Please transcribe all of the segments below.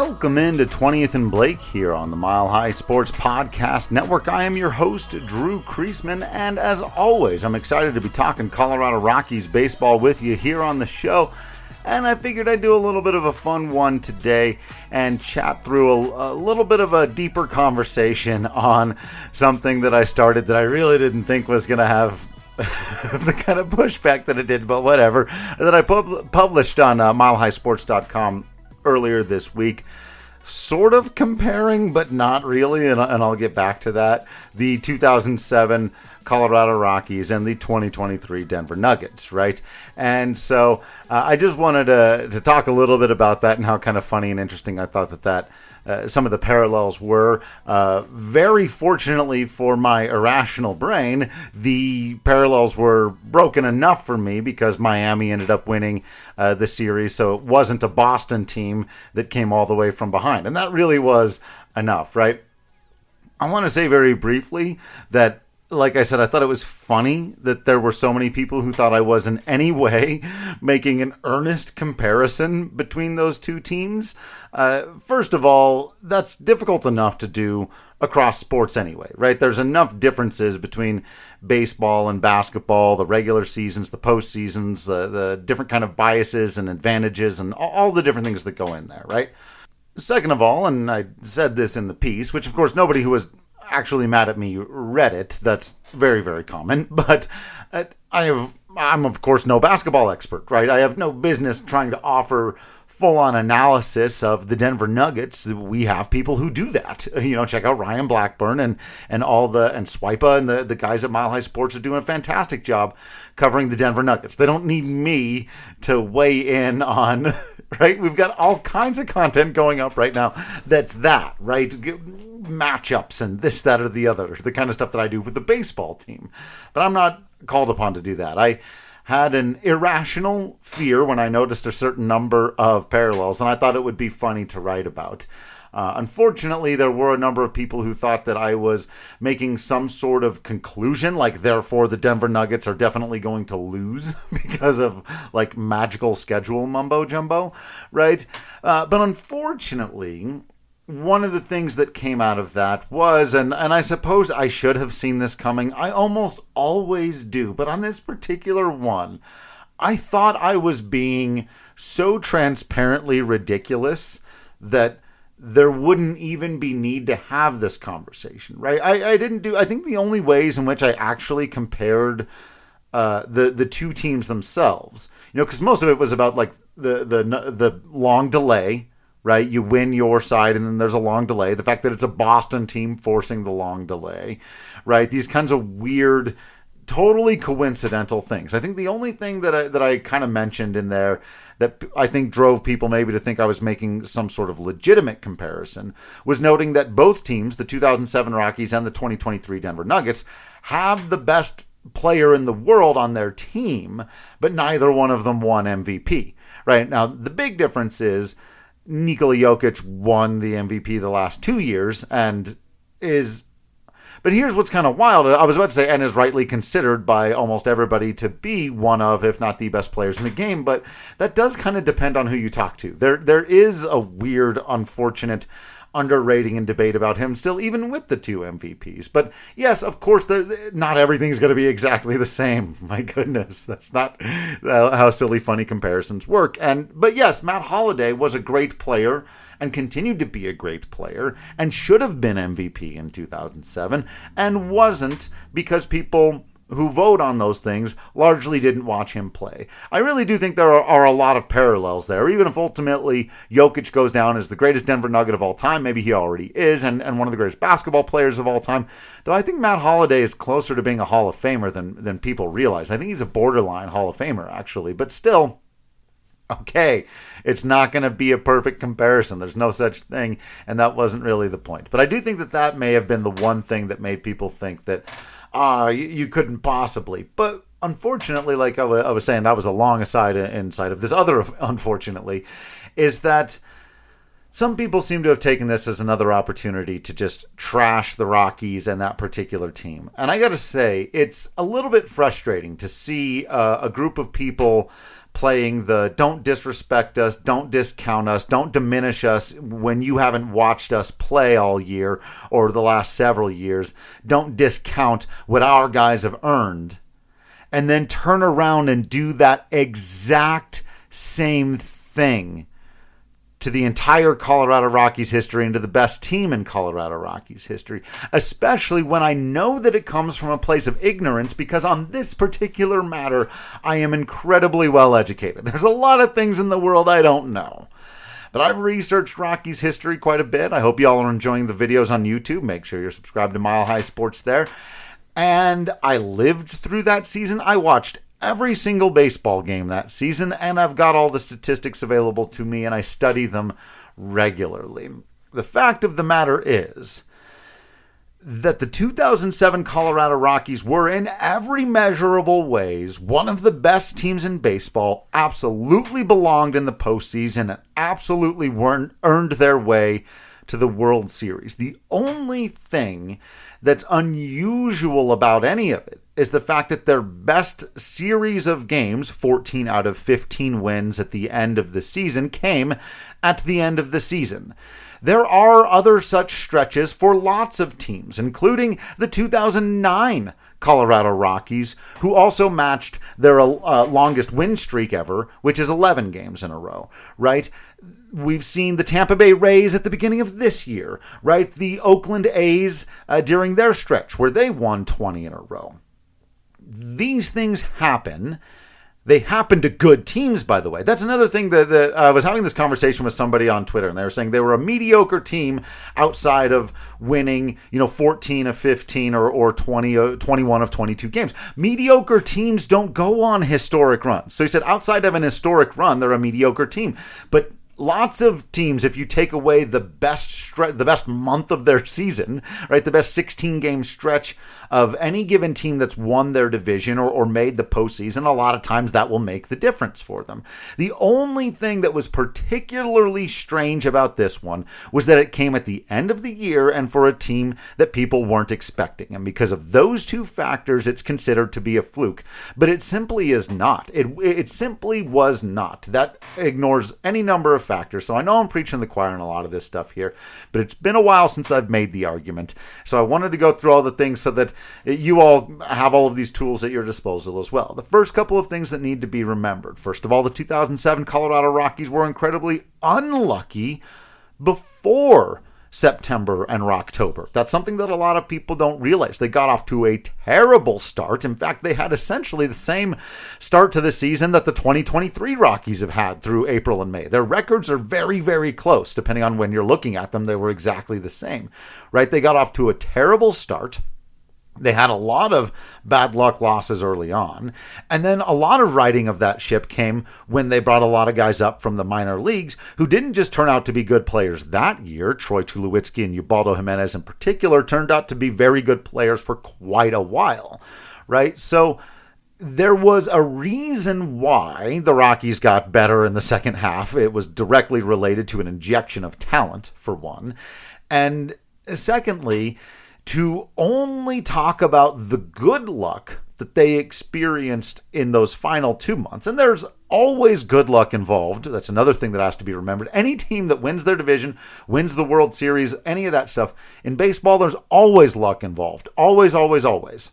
Welcome into 20th and Blake here on the Mile High Sports Podcast Network. I am your host, Drew Creasman, and as always, I'm excited to be talking Colorado Rockies baseball with you here on the show. And I figured I'd do a little bit of a fun one today and chat through a, a little bit of a deeper conversation on something that I started that I really didn't think was going to have the kind of pushback that it did, but whatever, that I pub- published on uh, milehighsports.com earlier this week. Sort of comparing, but not really, and, I'll get back to that. The 2007 Colorado Rockies and the 2023 Denver Nuggets, right? And so uh, I just wanted to, to talk a little bit about that and how kind of funny and interesting I thought that that uh, some of the parallels were. Uh, very fortunately for my irrational brain, the parallels were broken enough for me because Miami ended up winning uh, the series, so it wasn't a Boston team that came all the way from behind. And that really was enough, right? I want to say very briefly that like I said, I thought it was funny that there were so many people who thought I was in any way making an earnest comparison between those two teams. Uh, first of all, that's difficult enough to do across sports anyway, right? There's enough differences between baseball and basketball, the regular seasons, the postseasons, the, the different kind of biases and advantages, and all, all the different things that go in there, right? Second of all, and I said this in the piece, which of course nobody who was actually mad at me read it. That's very, very common. But uh, I have, I'm of course no basketball expert, right? I have no business trying to offer full on analysis of the Denver Nuggets. We have people who do that. You know, check out Ryan Blackburn and and all the and Swipa and the, the guys at Mile High Sports are doing a fantastic job covering the Denver Nuggets. They don't need me to weigh in on right. We've got all kinds of content going up right now. That's that, right? Matchups and this, that, or the other, the kind of stuff that I do with the baseball team. But I'm not called upon to do that. I had an irrational fear when I noticed a certain number of parallels, and I thought it would be funny to write about. Uh, unfortunately, there were a number of people who thought that I was making some sort of conclusion, like, therefore, the Denver Nuggets are definitely going to lose because of like magical schedule mumbo jumbo, right? Uh, but unfortunately, one of the things that came out of that was, and, and I suppose I should have seen this coming. I almost always do, but on this particular one, I thought I was being so transparently ridiculous that there wouldn't even be need to have this conversation, right? I, I didn't do. I think the only ways in which I actually compared uh, the the two teams themselves, you know, because most of it was about like the the the long delay right? You win your side, and then there's a long delay. The fact that it's a Boston team forcing the long delay, right? These kinds of weird, totally coincidental things. I think the only thing that I, that I kind of mentioned in there that I think drove people maybe to think I was making some sort of legitimate comparison was noting that both teams, the 2007 Rockies and the 2023 Denver Nuggets, have the best player in the world on their team, but neither one of them won MVP. Right now, the big difference is Nikola Jokic won the MVP the last two years and is. But here's what's kind of wild. I was about to say, and is rightly considered by almost everybody to be one of, if not the best players in the game. But that does kind of depend on who you talk to. There, there is a weird, unfortunate underrating and debate about him still, even with the two MVPs. But yes, of course, not everything's going to be exactly the same. My goodness, that's not uh, how silly, funny comparisons work. And but yes, Matt Holliday was a great player and continued to be a great player and should have been MVP in 2007 and wasn't because people who vote on those things largely didn't watch him play. I really do think there are, are, a lot of parallels there, even if ultimately Jokic goes down as the greatest Denver Nugget of all time. Maybe he already is, and, and one of the greatest basketball players of all time. Though I think Matt Holliday is closer to being a Hall of Famer than, than people realize. I think he's a borderline Hall of Famer, actually. But still, okay, it's not going to be a perfect comparison. There's no such thing, and that wasn't really the point. But I do think that that may have been the one thing that made people think that uh, you, you, couldn't possibly. But unfortunately, like I, w- I was saying, that was a long aside inside of this other, unfortunately, is that some people seem to have taken this as another opportunity to just trash the Rockies and that particular team. And I got to say, it's a little bit frustrating to see uh, a group of people playing the don't disrespect us, don't discount us, don't diminish us when you haven't watched us play all year or the last several years. Don't discount what our guys have earned. And then turn around and do that exact same thing to the entire Colorado Rockies history and to the best team in Colorado Rockies history, especially when I know that it comes from a place of ignorance because on this particular matter, I am incredibly well educated. There's a lot of things in the world I don't know. But I've researched Rockies history quite a bit. I hope you all are enjoying the videos on YouTube. Make sure you're subscribed to Mile High Sports there. And I lived through that season. I watched every single baseball game that season, and I've got all the statistics available to me, and I study them regularly. The fact of the matter is that the 2007 Colorado Rockies were, in every measurable ways, one of the best teams in baseball, absolutely belonged in the postseason, and absolutely earned their way to the World Series. The only thing that's unusual about any of it is the fact that their best series of games, 14 out of 15 wins at the end of the season, came at the end of the season. There are other such stretches for lots of teams, including the 2009 Colorado Rockies, who also matched their uh, longest win streak ever, which is 11 games in a row, right? We've seen the Tampa Bay Rays at the beginning of this year, right? The Oakland A's uh, during their stretch where they won 20 in a row. These things happen. They happen to good teams, by the way. That's another thing that, that I was having this conversation with somebody on Twitter, and they were saying they were a mediocre team outside of winning, you know, 14 of 15 or, or 20, uh, 21 of 22 games. Mediocre teams don't go on historic runs. So he said outside of an historic run, they're a mediocre team. But lots of teams if you take away the best stre- the best month of their season right the best 16 game stretch of any given team that's won their division or, or made the postseason a lot of times that will make the difference for them. The only thing that was particularly strange about this one was that it came at the end of the year and for a team that people weren't expecting. And because of those two factors it's considered to be a fluke. But it simply is not. It, it simply was not. That ignores any number of factors. So I know I'm preaching the choir in a lot of this stuff here, but it's been a while since I've made the argument. So I wanted to go through all the things so that you all have all of these tools at your disposal as well. The first couple of things that need to be remembered. First of all, the 2007 Colorado Rockies were incredibly unlucky before September and October. That's something that a lot of people don't realize. They got off to a terrible start. In fact, they had essentially the same start to the season that the 2023 Rockies have had through April and May. Their records are very, very close. Depending on when you're looking at them, they were exactly the same, right? They got off to a terrible start. They had a lot of bad luck losses early on. And then a lot of riding of that ship came when they brought a lot of guys up from the minor leagues who didn't just turn out to be good players that year. Troy Tulowitzki and Ubaldo Jimenez, in particular, turned out to be very good players for quite a while, right? So there was a reason why the Rockies got better in the second half. It was directly related to an injection of talent, for one. And secondly, to only talk about the good luck that they experienced in those final two months. And there's always good luck involved. That's another thing that has to be remembered. Any team that wins their division, wins the World Series, any of that stuff, in baseball, there's always luck involved. Always, always, always.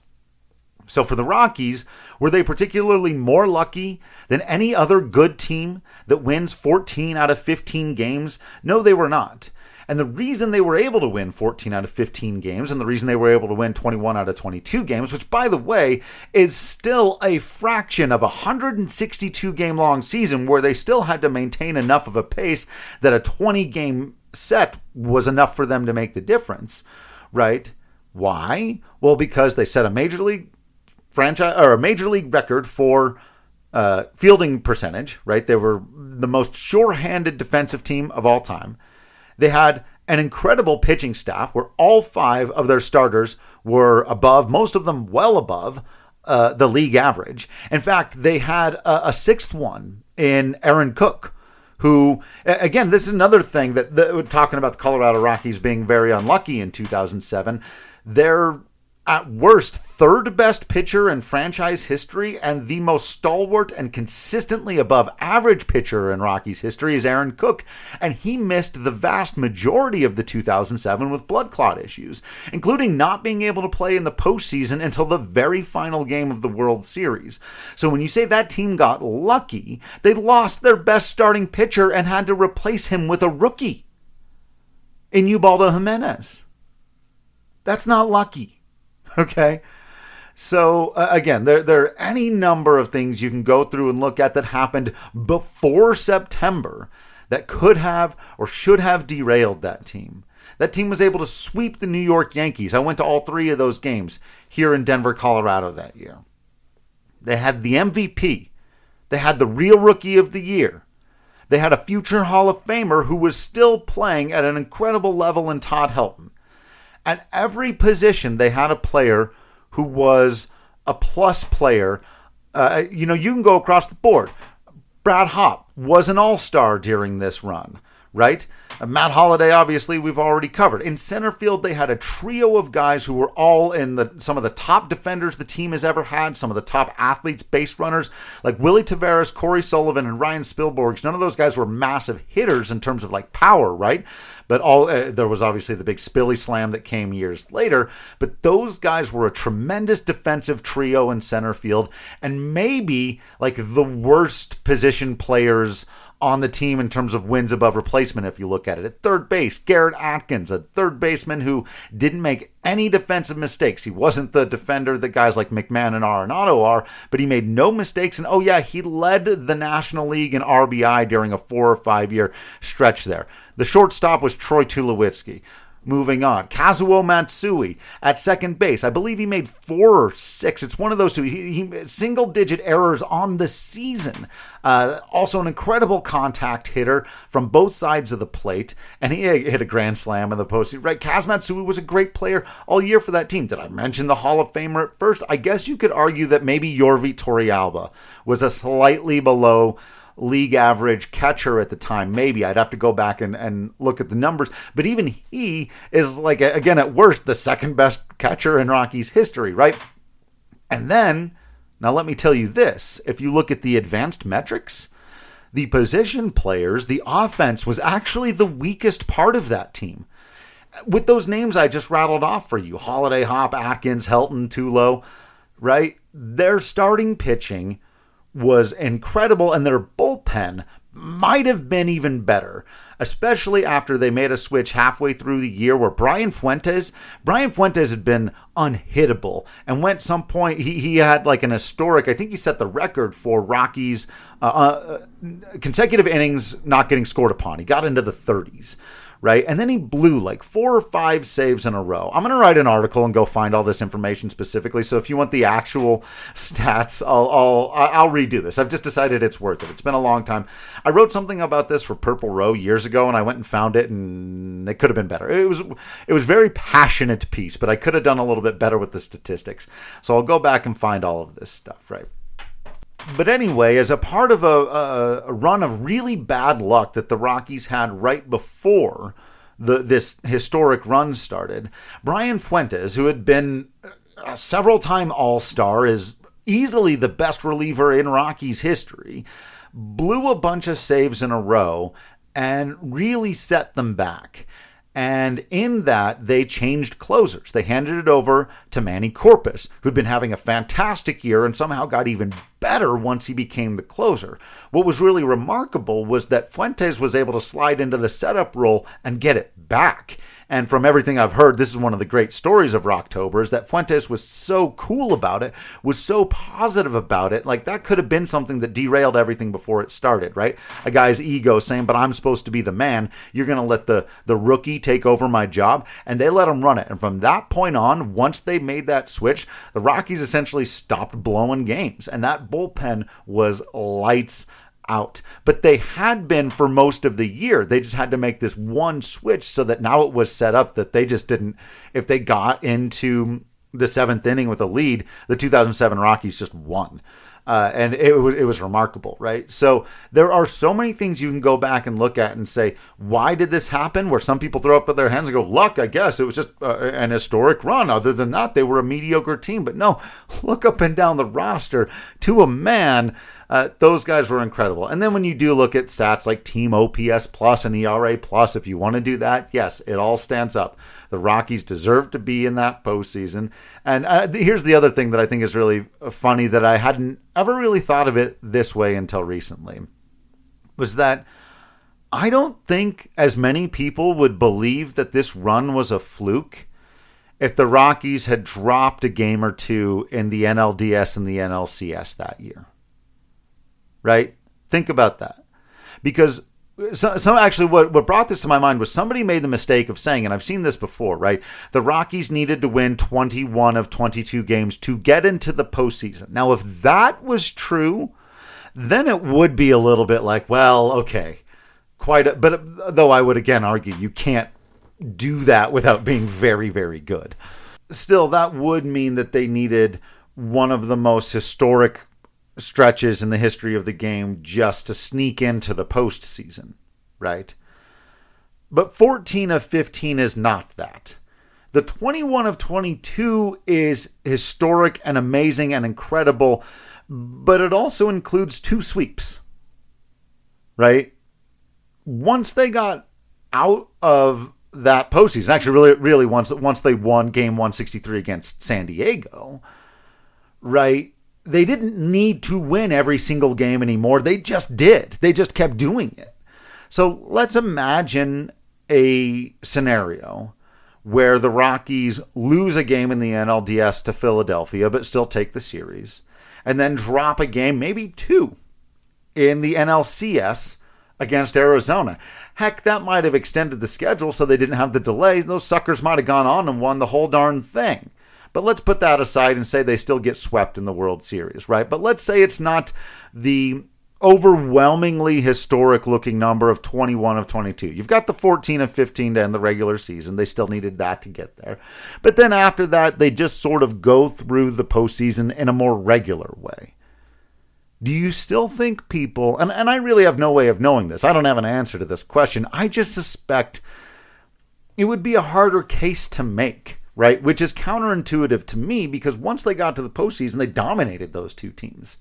So for the Rockies, were they particularly more lucky than any other good team that wins 14 out of 15 games? No, they were not. And the reason they were able to win 14 out of 15 games and the reason they were able to win 21 out of 22 games, which by the way is still a fraction of a 162 game long season where they still had to maintain enough of a pace that a 20 game set was enough for them to make the difference, right? Why? Well, because they set a major league franchise or a major league record for uh, fielding percentage, right? They were the most sure-handed defensive team of all time. They had an incredible pitching staff where all five of their starters were above, most of them well above uh, the league average. In fact, they had a, a, sixth one in Aaron Cook, who, again, this is another thing that, talking about the Colorado Rockies being very unlucky in 2007. Their at worst, third best pitcher in franchise history and the most stalwart and consistently above average pitcher in Rockies history is Aaron Cook, and he missed the vast majority of the 2007 with blood clot issues, including not being able to play in the postseason until the very final game of the World Series. So when you say that team got lucky, they lost their best starting pitcher and had to replace him with a rookie in Ubaldo Jimenez. That's not lucky. Okay. So uh, again, there there are any number of things you can go through and look at that happened before September that could have or should have derailed that team. That team was able to sweep the New York Yankees. I went to all three of those games here in Denver, Colorado that year. They had the MVP. They had the real rookie of the year. They had a future Hall of Famer who was still playing at an incredible level in Todd Helton. At every position, they had a player who was a plus player. Uh, you know, you can go across the board. Brad Hawpe was an all star during this run, right? Uh, Matt Holliday, obviously, we've already covered. In center field, they had a trio of guys who were all in the some of the top defenders the team has ever had, some of the top athletes, base runners, like Willy Taveras, Cory Sullivan, and Ryan Spilborghs. None of those guys were massive hitters in terms of like power, right? But all uh, there was obviously the big Spilly slam that came years later. But those guys were a tremendous defensive trio in center field, and maybe like the worst position players on the team in terms of wins above replacement, if you look at it. At third base, Garrett Atkins, a third baseman who didn't make any defensive mistakes. He wasn't the defender that guys like McMahon and Arenado are, but he made no mistakes. And oh, yeah, he led the National League in RBI during a four or five year stretch there. The shortstop was Troy Tulowitzki. Moving on, Kazuo Matsui at second base. I believe he made four or six. It's one of those two. He, he single digit errors on the season. Uh, also, an incredible contact hitter from both sides of the plate, and he hit a grand slam in the post. Right, Kaz Matsui was a great player all year for that team. Did I mention the Hall of Famer at first? I guess you could argue that maybe Yorvi Torrealba was a slightly below league average catcher at the time. Maybe I'd have to go back and, and look at the numbers. But even he is like, again, at worst, the second best catcher in Rockies history, right? And then, now let me tell you this if you look at the advanced metrics, the position players, the offense was actually the weakest part of that team. With those names I just rattled off for you Holliday Hawpe, Atkins, Helton, Tulo, right? Their starting pitching was incredible, and their bullpen might have been even better, especially after they made a switch halfway through the year where Brian Fuentes, Brian Fuentes had been unhittable and went some point he, he had like an historic, I think he set the record for Rockies uh, uh, consecutive innings not getting scored upon. He got into the 30s right? And then he blew like four or five saves in a row. I'm going to write an article and go find all this information specifically. So if you want the actual stats, I'll, I'll, I'll redo this. I've just decided it's worth it. It's been a long time. I wrote something about this for Purple Row years ago, and I went and found it, and it could have been better. It was it was very passionate piece, but I could have done a little bit better with the statistics. So I'll go back and find all of this stuff, right? But anyway, as a part of a, a, run of really bad luck that the Rockies had right before the, this historic run started, Brian Fuentes, who had been a several time All Star, is easily the best reliever in Rockies history, blew a bunch of saves in a row and really set them back. And in that, they changed closers. They handed it over to Manny Corpas, who'd been having a fantastic year and somehow got even better once he became the closer. What was really remarkable was that Fuentes was able to slide into the setup role and get it back. And from everything I've heard, this is one of the great stories of Rocktober is that Fuentes was so cool about it, was so positive about it. Like that could have been something that derailed everything before it started, right? A guy's ego saying, "But I'm supposed to be the man. You're going to let the the rookie take over my job." And they let him run it. And from that point on, once they made that switch, the Rockies essentially stopped blowing games, and that bullpen was lights out. But they had been for most of the year. They just had to make this one switch so that now it was set up that they just didn't, if they got into the seventh inning with a lead, the 2007 Rockies just won. Uh, and it, was, it was remarkable, right? So there are so many things you can go back and look at and say, why did this happen? Where some people throw up their hands and go, luck, I guess. It was just uh, an historic run. Other than that, they were a mediocre team. But no, look up and down the roster to a man. Uh, those guys were incredible. And then when you do look at stats like team OPS plus and ERA plus, if you want to do that, yes, it all stands up. The Rockies deserve to be in that postseason. And uh, here's the other thing that I think is really funny that I hadn't ever really thought of it this way until recently was that I don't think as many people would believe that this run was a fluke if the Rockies had dropped a game or two in the NLDS and the NLCS that year. Right? Think about that. Because so, so actually what, what brought this to my mind was somebody made the mistake of saying and i've seen this before right the rockies needed to win 21 of 22 games to get into the postseason now if that was true then it would be a little bit like well okay quite a, but though i would again argue you can't do that without being very very good still that would mean that they needed one of the most historic stretches in the history of the game just to sneak into the postseason, right? But 14 of 15 is not that. The 21 of 22 is historic and amazing and incredible, but it also includes two sweeps, right? Once they got out of that postseason, actually, really, really once once they won Game 163 against San Diego, right? They didn't need to win every single game anymore. They just did. They just kept doing it. So let's imagine a scenario where the Rockies lose a game in the NLDS to Philadelphia, but still take the series, and then drop a game, maybe two, in the NLCS against Arizona. Heck, that might have extended the schedule so they didn't have the delay. Those suckers might have gone on and won the whole darn thing. But let's put that aside and say they still get swept in the World Series, right? But let's say it's not the overwhelmingly historic looking number of 21 of 22. You've got the 14 of 15 to end the regular season. They still needed that to get there. But then after that, they just sort of go through the postseason in a more regular way. Do you still think people, and, and I really have no way of knowing this, I don't have an answer to this question. I just suspect it would be a harder case to make right? Which is counterintuitive to me because once they got to the postseason, they dominated those two teams.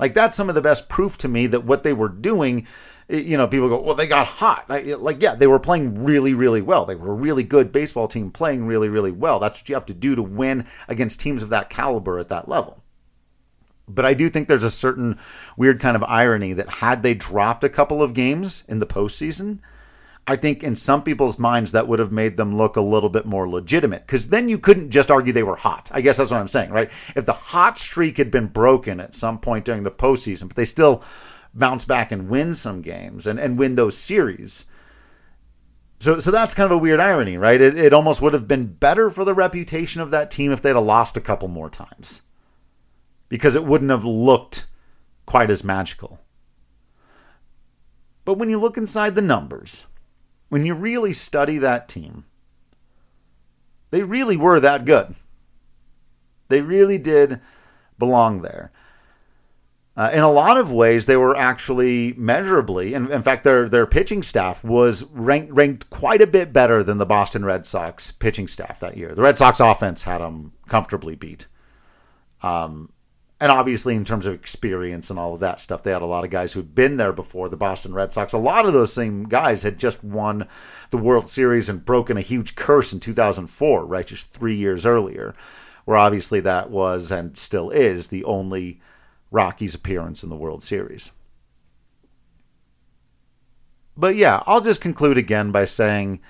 Like that's some of the best proof to me that what they were doing, eh, you know, people go, well, they got hot. Eh, like, yeah, they were playing really, really well. They were a really good baseball team playing really, really well. That's what you have to do to win against teams of that caliber at that level. But I do think there's a certain weird kind of irony that had they dropped a couple of games in the postseason, I think in some people's minds that would have made them look a little bit more legitimate because then you couldn't just argue they were hot. I guess that's what I'm saying, right? If the hot streak had been broken at some point during the postseason, but they still bounce back and win some games and, and win those series. So, so that's kind of a weird irony, right? It, it almost would have been better for the reputation of that team if they'd have lost a couple more times because it wouldn't have looked quite as magical. But when you look inside the numbers, when you really study that team, they really were that good. They really did belong there. Uh, in a lot of ways, they were actually measurably, and in fact, their their pitching staff was ranked ranked quite a bit better than the Boston Red Sox pitching staff that year. The Red Sox offense had them comfortably beat. Um, and obviously in terms of experience and all of that stuff they had a lot of guys who'd been there before the boston red sox. A lot of those same guys had just won the world series and broken a huge curse in 2004 right just three years earlier where obviously that was and still is the only rockies appearance in the world series. But yeah i'll just conclude again by saying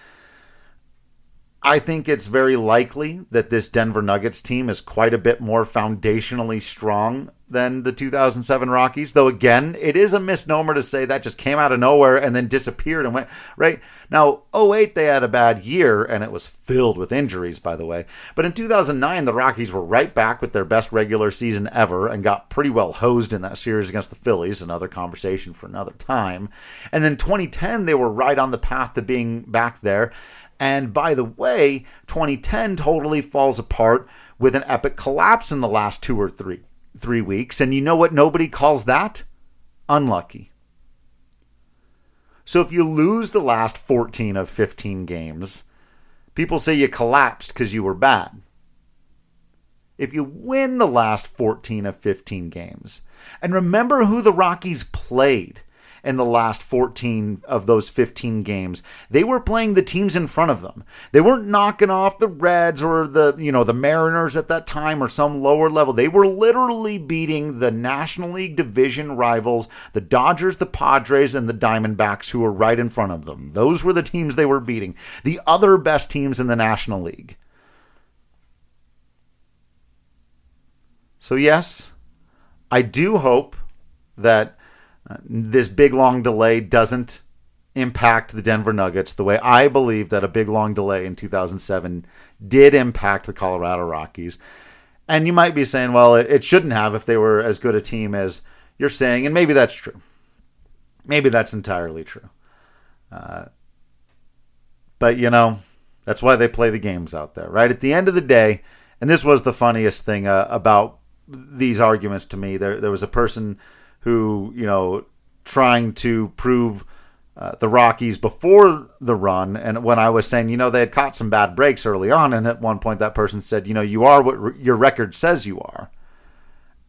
I think it's very likely that this Denver Nuggets team is quite a bit more foundationally strong than the 2007 Rockies. Though, again, it is a misnomer to say that just came out of nowhere and then disappeared and went, right? Now, 08, they had a bad year and it was filled with injuries, by the way. But in 2009, the Rockies were right back with their best regular season ever and got pretty well hosed in that series against the Phillies. Another conversation for another time. And then 2010, they were right on the path to being back there. And by the way, 2010 totally falls apart with an epic collapse in the last two or three three weeks. And you know what nobody calls that? Unlucky. So if you lose the last 14 of 15 games, people say you collapsed because you were bad. If you win the last 14 of 15 games, and remember who the Rockies played in the last 14 of those 15 games. They were playing the teams in front of them. They weren't knocking off the Reds or the, you know, the Mariners at that time or some lower level. They were literally beating the National League division rivals, the Dodgers, the Padres, and the Diamondbacks who were right in front of them. Those were the teams they were beating. The other best teams in the National League. So yes, I do hope that this big long delay doesn't impact the Denver Nuggets the way I believe that a big long delay in 2007 did impact the Colorado Rockies. And you might be saying, well, it shouldn't have if they were as good a team as you're saying, and maybe that's true. Maybe that's entirely true. Uh, but, you know, that's why they play the games out there, right? At the end of the day, and this was the funniest thing uh, about these arguments to me. There, there was a person who, you know, trying to prove uh, the Rockies before the run. And when I was saying, you know, they had caught some bad breaks early on, and at one point that person said, you know, you are what re- your record says you are.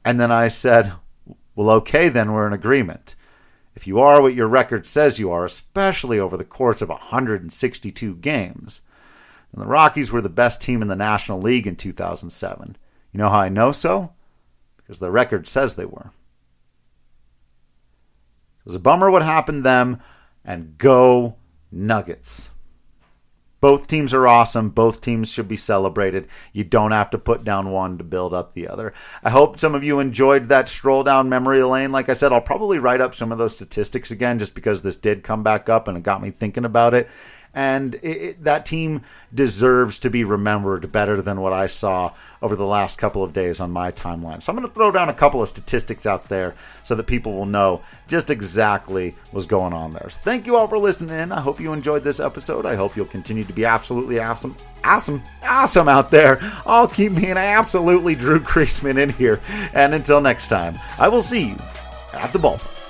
And then I said, well, okay, then we're in agreement. If you are what your record says you are, especially over the course of 162 games, then the Rockies were the best team in the National League in 2007. You know how I know so? Because the record says they were. Was a bummer what happened to them, and go Nuggets. Both teams are awesome. Both teams should be celebrated. You don't have to put down one to build up the other. I hope some of you enjoyed that stroll down memory lane. Like I said, I'll probably write up some of those statistics again just because this did come back up and it got me thinking about it and it, it, that team deserves to be remembered better than what I saw over the last couple of days on my timeline. So I'm going to throw down a couple of statistics out there so that people will know just exactly what's going on there. So thank you all for listening in. I hope you enjoyed this episode. I hope you'll continue to be absolutely awesome, awesome, awesome out there. I'll keep being absolutely Drew Creasman in here. And until next time, I will see you at the ballpark.